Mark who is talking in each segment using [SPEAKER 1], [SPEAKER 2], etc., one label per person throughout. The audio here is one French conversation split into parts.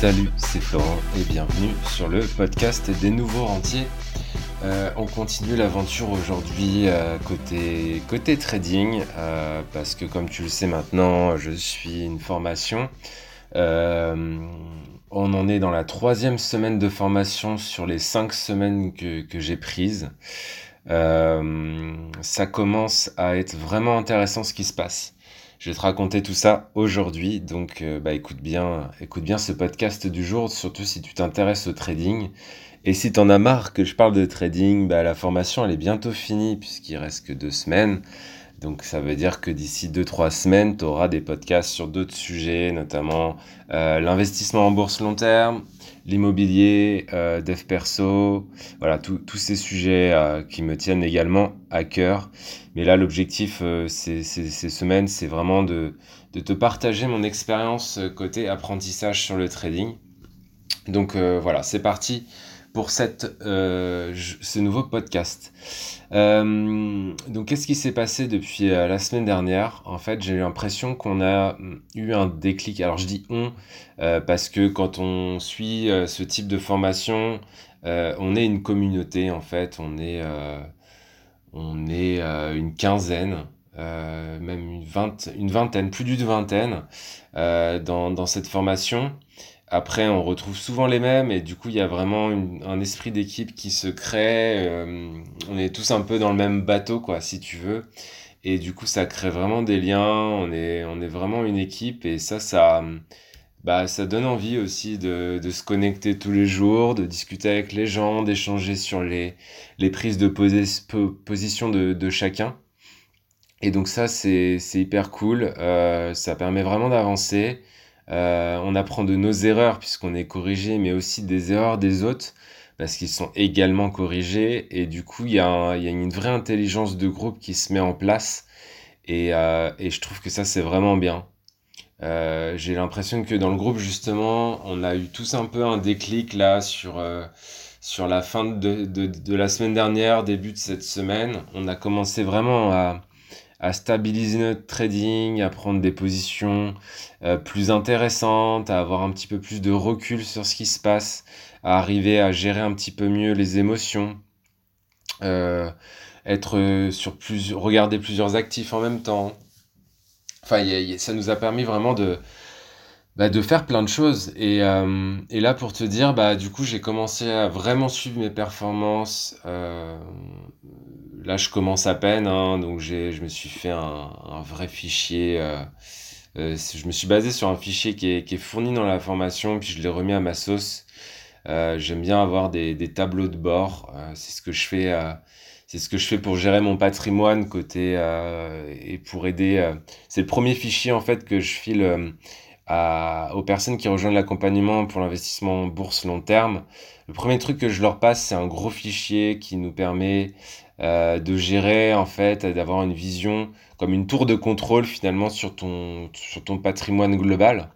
[SPEAKER 1] Salut, c'est Florent et bienvenue sur le podcast des nouveaux rentiers. Euh, on continue l'aventure aujourd'hui euh, côté, trading euh, parce que comme tu le sais maintenant, je suis une formation. on en est dans la troisième semaine de formation sur les cinq semaines que j'ai prises. ça commence à être vraiment intéressant ce qui se passe. Je vais te raconter tout ça aujourd'hui, donc bah, écoute, bien, écoute bien ce podcast du jour, surtout si tu t'intéresses au trading. Et si t'en as marre que je parle de trading, bah, la formation elle est bientôt finie puisqu'il reste que deux semaines. Donc ça veut dire que d'ici 2-3 semaines, tu auras des podcasts sur d'autres sujets, notamment euh, l'investissement en bourse long terme, l'immobilier, euh, dev perso, voilà, tous ces sujets euh, qui me tiennent également à cœur. Mais là, l'objectif euh, ces, ces, semaines, c'est vraiment de, de, te partager mon expérience côté apprentissage sur le trading. Donc voilà, c'est parti pour cette, euh, ce nouveau podcast. Euh, donc, qu'est-ce qui s'est passé depuis euh, la semaine dernière? En fait, j'ai eu l'impression qu'on a mm, eu un déclic. Alors, je dis on parce que quand on suit ce type de formation, on est une communauté en fait. On est, on est une quinzaine. même une, vingt, une vingtaine, plus d'une vingtaine dans, dans cette formation. Après, on retrouve souvent les mêmes et du coup, il y a vraiment un esprit d'équipe qui se crée. Euh, on est tous un peu dans le même bateau, quoi, si tu veux. Et du coup, ça crée vraiment des liens. On est, on est vraiment une équipe et ça, ça, bah, ça donne envie aussi de, de se connecter tous les jours, de discuter avec les gens, d'échanger sur les, les prises de position de, de chacun. Et donc ça, c'est hyper cool. Euh, ça permet vraiment d'avancer. Euh, on apprend de nos erreurs puisqu'on est corrigé, mais aussi des erreurs des autres parce qu'ils sont également corrigés. Et du coup, il y, a une vraie intelligence de groupe qui se met en place. Et, euh, je trouve que ça, c'est vraiment bien. Euh, j'ai l'impression que dans le groupe, justement, on a eu tous un peu un déclic là sur, sur la fin de, de, la semaine dernière, début de cette semaine. On a commencé vraiment à, à stabiliser notre trading, à prendre des positions euh, plus intéressantes, à avoir un petit peu plus de recul sur ce qui se passe, à arriver à gérer un petit peu mieux les émotions, euh, être sur plus, regarder plusieurs actifs en même temps. Enfin, ça nous a permis vraiment de, bah, de faire plein de choses. Et, euh, et, là, pour te dire, bah, du coup, j'ai commencé à vraiment suivre mes performances là, je commence à peine, hein, donc je me suis fait un, vrai fichier. Euh, euh, je me suis basé sur un fichier qui est, fourni dans la formation, puis je l'ai remis à ma sauce. Euh, j'aime bien avoir des, tableaux de bord. c'est ce que je fais. c'est ce que je fais pour gérer mon patrimoine côté et pour aider. c'est le premier fichier en fait que je file aux personnes qui rejoignent l'accompagnement pour l'investissement en bourse long terme. Le premier truc que je leur passe, c'est un gros fichier qui nous permet euh, de gérer en fait, d'avoir une vision comme une tour de contrôle finalement sur ton, sur ton patrimoine global.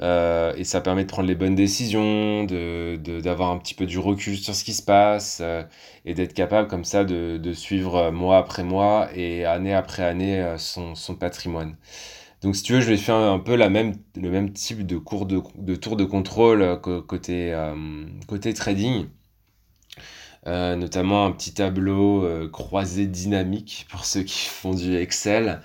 [SPEAKER 1] Euh, et ça permet de prendre les bonnes décisions, de, d'avoir un petit peu du recul sur ce qui se passe euh, et d'être capable comme ça de, de, suivre mois après mois et année après année son, son patrimoine. Donc si tu veux, je vais faire un peu le même type de cours de, de tour de contrôle côté, côté trading. Euh, notamment un petit tableau euh, croisé dynamique pour ceux qui font du Excel,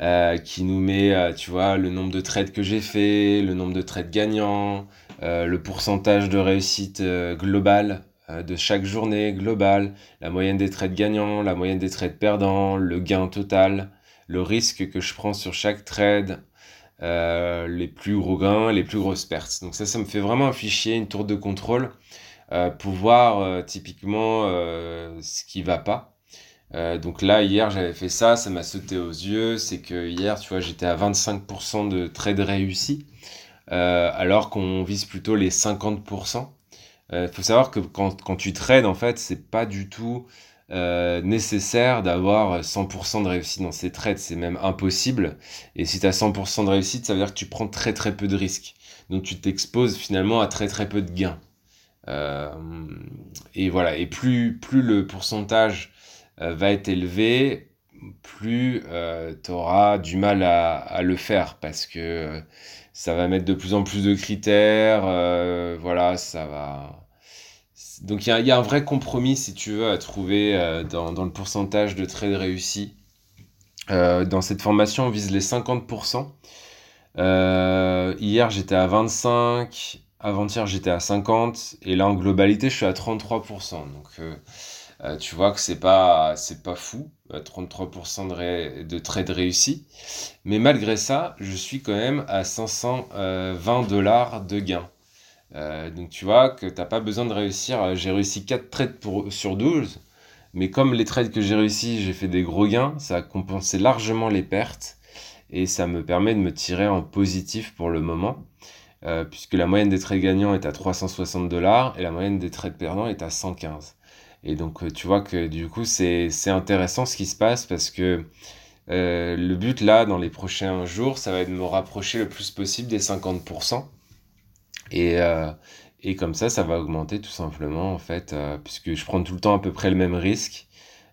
[SPEAKER 1] euh, qui nous met, tu vois, le nombre de trades que j'ai fait, le nombre de trades gagnants, le pourcentage de réussite globale de chaque journée globale, la moyenne des trades gagnants, la moyenne des trades perdants, le gain total, le risque que je prends sur chaque trade, les plus gros gains, les plus grosses pertes. Donc ça, ça me fait vraiment un fichier, une tour de contrôle euh, pour voir euh, typiquement euh, ce qui va pas. donc là, hier, j'avais fait ça, ça m'a sauté aux yeux. C'est que hier, tu vois, j'étais à 25% de trade réussi, alors qu'on vise plutôt les 50%. Il faut savoir que quand, quand tu trades, en fait, c'est pas du tout nécessaire d'avoir 100% de réussite dans ces trades, c'est même impossible. Et si tu as 100% de réussite, ça veut dire que tu prends très très peu de risques. Donc tu t'exposes finalement à très très peu de gains. Euh, et voilà, et plus, plus le pourcentage euh, va être élevé, plus tu auras du mal à, le faire parce que ça va mettre de plus en plus de critères. voilà, ça va. Donc il y, a un vrai compromis, si tu veux, à trouver dans, dans, le pourcentage de trades réussis. dans cette formation, on vise les 50%. hier, j'étais à 25. Avant-hier, j'étais à 50% et là, en globalité, je suis à 33%. Donc, euh, euh, tu vois que c'est pas, pas fou, 33% euh, de, de trade réussi. Mais malgré ça, je suis quand même à 520 dollars de gain. donc, tu vois que tu n'as pas besoin de réussir. J'ai réussi 4 trades pour, sur 12. Mais comme les trades que j'ai réussi, j'ai fait des gros gains, ça a compensé largement les pertes. Et ça me permet de me tirer en positif pour le moment. Euh, puisque la moyenne des trades gagnants est à 360 dollars et la moyenne des trades perdants est à 115. Et donc euh, tu vois que du coup c'est intéressant ce qui se passe parce que euh, le but là dans les prochains jours ça va être de me rapprocher le plus possible des 50%. Et, et comme ça ça va augmenter tout simplement en fait puisque je prends tout le temps à peu près le même risque.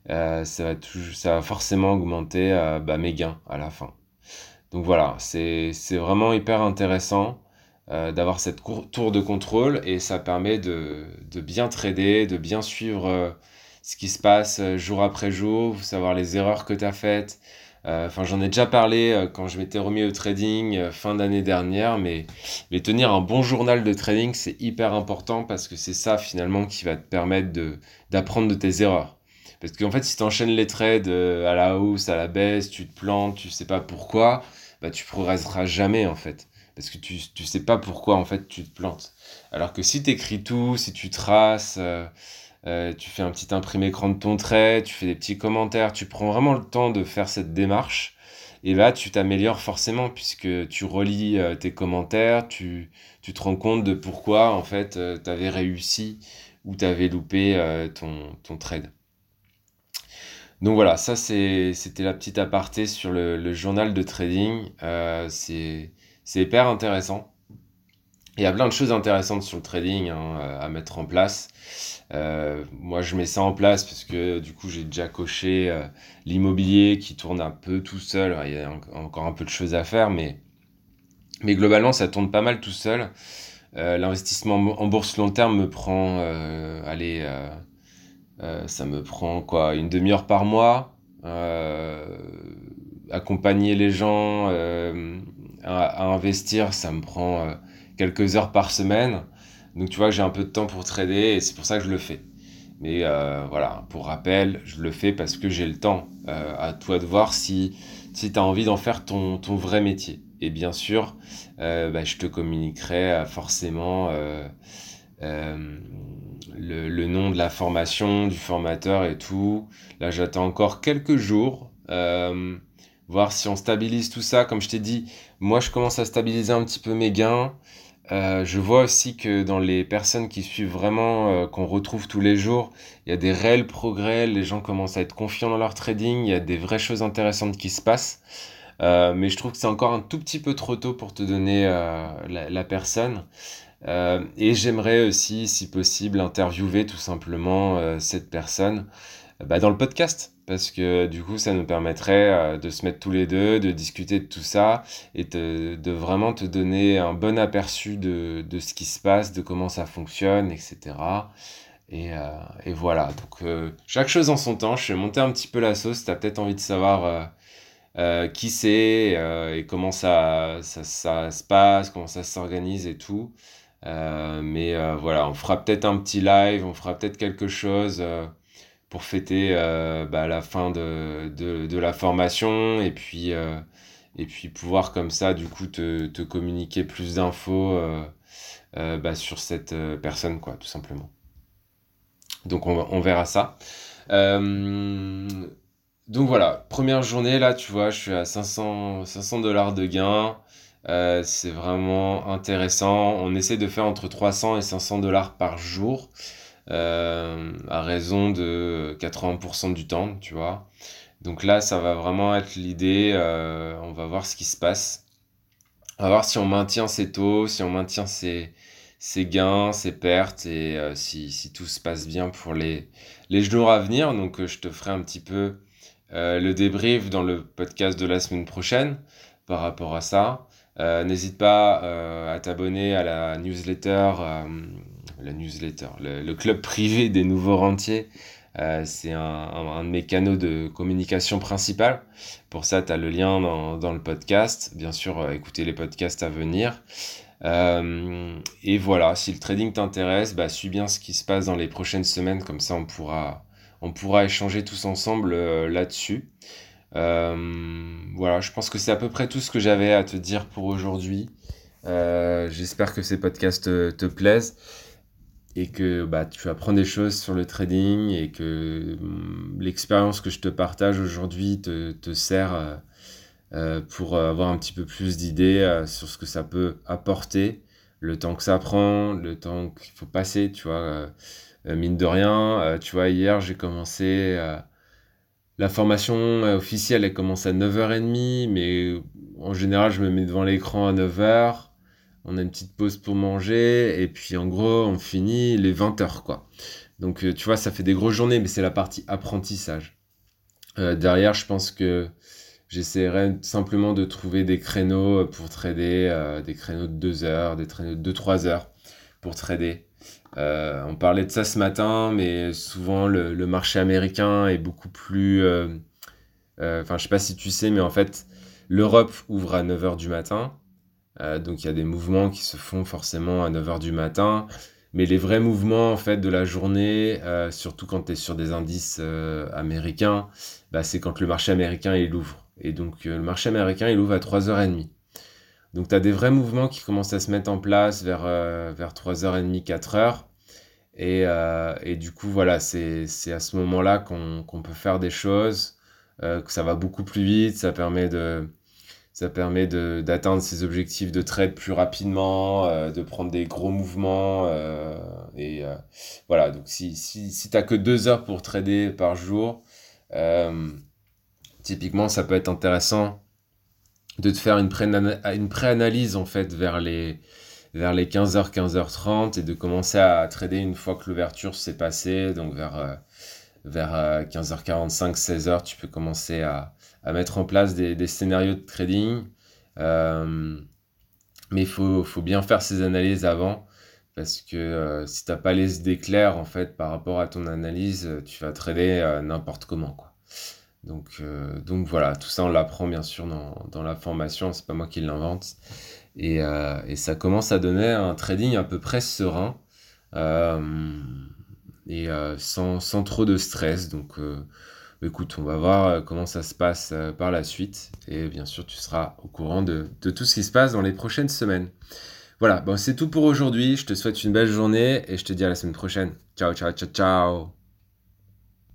[SPEAKER 1] ça, va ça va forcément augmenter bah, mes gains à la fin. Donc voilà, c'est vraiment hyper intéressant. Euh, d'avoir cette tour de contrôle et ça permet de, bien trader, de bien suivre euh, ce qui se passe euh, jour après jour, savoir les erreurs que tu as faites. Enfin, j'en ai déjà parlé quand je m'étais remis au trading fin d'année dernière, mais, tenir un bon journal de trading, c'est hyper important parce que c'est ça finalement qui va te permettre d'apprendre de tes erreurs. Parce qu'en fait, si tu enchaînes les trades à la hausse, à la baisse, tu te plantes, tu sais pas pourquoi, bah, tu progresseras jamais en fait parce que tu, tu sais pas pourquoi en fait tu te plantes. Alors que si tu écris tout, si tu traces, euh, euh, tu fais un petit imprimé écran de ton trait, tu fais des petits commentaires, tu prends vraiment le temps de faire cette démarche, et là tu t'améliores forcément puisque tu relis euh, tes commentaires, tu, tu, te rends compte de pourquoi en fait tu avais réussi ou tu avais loupé ton, ton trade. Donc voilà, ça c'était la petite aparté sur le, le journal de trading. c'est hyper intéressant. Il y a plein de choses intéressantes sur le trading hein, à mettre en place. Euh, moi, je mets ça en place parce que du coup, j'ai déjà coché euh, l'immobilier qui tourne un peu tout seul. Il y a encore un peu de choses à faire, mais, mais globalement, ça tourne pas mal tout seul. Euh, l'investissement en bourse long terme me prend, allez, ça me prend quoi, une demi-heure par mois. accompagner les gens à, investir, ça me prend quelques heures par semaine. Donc tu vois que j'ai un peu de temps pour trader et c'est pour ça que je le fais. Mais euh, voilà, pour rappel, je le fais parce que j'ai le temps. Euh, à toi de voir si, si tu as envie d'en faire ton, ton, vrai métier. Et bien sûr, bah, je te communiquerai forcément le, nom de la formation, du formateur et tout. Là, j'attends encore quelques jours voir si on stabilise tout ça. Comme je t'ai dit, moi je commence à stabiliser un petit peu mes gains. Euh, je vois aussi que dans les personnes qui suivent vraiment, euh, qu'on retrouve tous les jours, il y a des réels progrès, les gens commencent à être confiants dans leur trading, il y a des vraies choses intéressantes qui se passent. Euh, mais je trouve que c'est encore un tout petit peu trop tôt pour te donner la, personne. et j'aimerais aussi, si possible, interviewer tout simplement cette personne bah, dans le podcast parce que du coup ça nous permettrait euh, de se mettre tous les deux, de discuter de tout ça et de, vraiment te donner un bon aperçu de, de, ce qui se passe, de comment ça fonctionne, etc. Et, euh, et voilà, donc euh, chaque chose en son temps, je vais monter un petit peu la sauce, tu as peut-être envie de savoir qui c'est et comment ça, ça, ça, se passe, comment ça s'organise et tout. mais voilà, on fera peut-être un petit live, on fera peut-être quelque chose pour fêter euh, bah, la fin de, de, la formation et puis, euh, et puis pouvoir comme ça du coup te, te communiquer plus d'infos euh, bah, sur cette personne quoi tout simplement. Donc on, on verra ça. donc voilà, première journée là tu vois je suis à 500 500 dollars de gain. c'est vraiment intéressant. On essaie de faire entre 300 et 500 dollars par jour. Euh, à raison de 80% du temps, tu vois. Donc là, ça va vraiment être l'idée. Euh, on va voir ce qui se passe. On va voir si on maintient ses taux, si on maintient ses, gains, ses pertes et euh, si, si, tout se passe bien pour les, les jours à venir. Donc je te ferai un petit peu le débrief dans le podcast de la semaine prochaine par rapport à ça. N'hésite pas à t'abonner à la newsletter, la newsletter, le, club privé des nouveaux rentiers. c'est un, de mes canaux de communication principal. Pour ça, tu as le lien dans, dans, le podcast. Bien sûr, écouter les podcasts à venir. Euh, et voilà, si le trading t'intéresse, bah, suis bien ce qui se passe dans les prochaines semaines, comme ça on pourra, on pourra échanger tous ensemble euh, là-dessus. Euh, voilà, je pense que c'est à peu près tout ce que j'avais à te dire pour aujourd'hui. J'espère que ces podcasts te, plaisent et que bah, tu apprends des choses sur le trading et que hum, l'expérience que je te partage aujourd'hui te, sert euh, pour euh, avoir un petit peu plus d'idées euh, sur ce que ça peut apporter, le temps que ça prend, le temps qu'il faut passer, tu vois. mine de rien, tu vois, hier j'ai commencé la formation officielle, elle commence à 9h30, mais en général, je me mets devant l'écran à 9h. On a une petite pause pour manger, et puis en gros, on finit les 20h, quoi. Donc, tu vois, ça fait des grosses journées, mais c'est la partie apprentissage. derrière, je pense que J'essaierai simplement de trouver des créneaux pour trader, euh, des créneaux de 2 heures, des créneaux de 2-3 heures pour trader. Euh, on parlait de ça ce matin, mais souvent le, marché américain est beaucoup plus... Euh, enfin, je sais pas si tu sais, mais en fait, l'Europe ouvre à 9h du matin. Donc il y a des mouvements qui se font forcément à 9h du matin. Mais les vrais mouvements en fait de la journée, surtout quand tu es sur des indices américains, bah, c'est quand le marché américain il ouvre. Et donc euh, le marché américain, il ouvre à 3h30. Donc tu as des vrais mouvements qui commencent à se mettre en place vers, euh, vers 3h30, 4h. Et, euh, et, du coup, voilà, c'est à ce moment-là qu'on peut faire des choses, que ça va beaucoup plus vite, ça permet de ça permet d'atteindre ses objectifs de trade plus rapidement, de prendre des gros mouvements. et voilà, donc si, si, si tu n'as que deux heures pour trader par jour, Typiquement, ça peut être intéressant de te faire une, pré-analyse en fait vers les, vers les 15h, 15h30 et de commencer à trader une fois que l'ouverture s'est passée. Donc vers, euh, vers 15h45, euh, 16h, tu peux commencer à, mettre en place des, scénarios de trading. Euh, mais il faut, faut, bien faire ces analyses avant parce que si tu n'as pas les idées claires en fait par rapport à ton analyse, tu vas trader n'importe comment. Quoi. Donc, euh, donc voilà, tout ça on l'apprend bien sûr dans, dans la formation, c'est pas moi qui l'invente. Et, euh, et, ça commence à donner un trading à peu près serein euh, et sans, sans, trop de stress. Donc écoute, on va voir comment ça se passe par la suite. Et bien sûr, tu seras au courant de, tout ce qui se passe dans les prochaines semaines. Voilà, c'est tout pour aujourd'hui. Je te souhaite une belle journée et je te dis à la semaine prochaine. Ciao, ciao, ciao, ciao.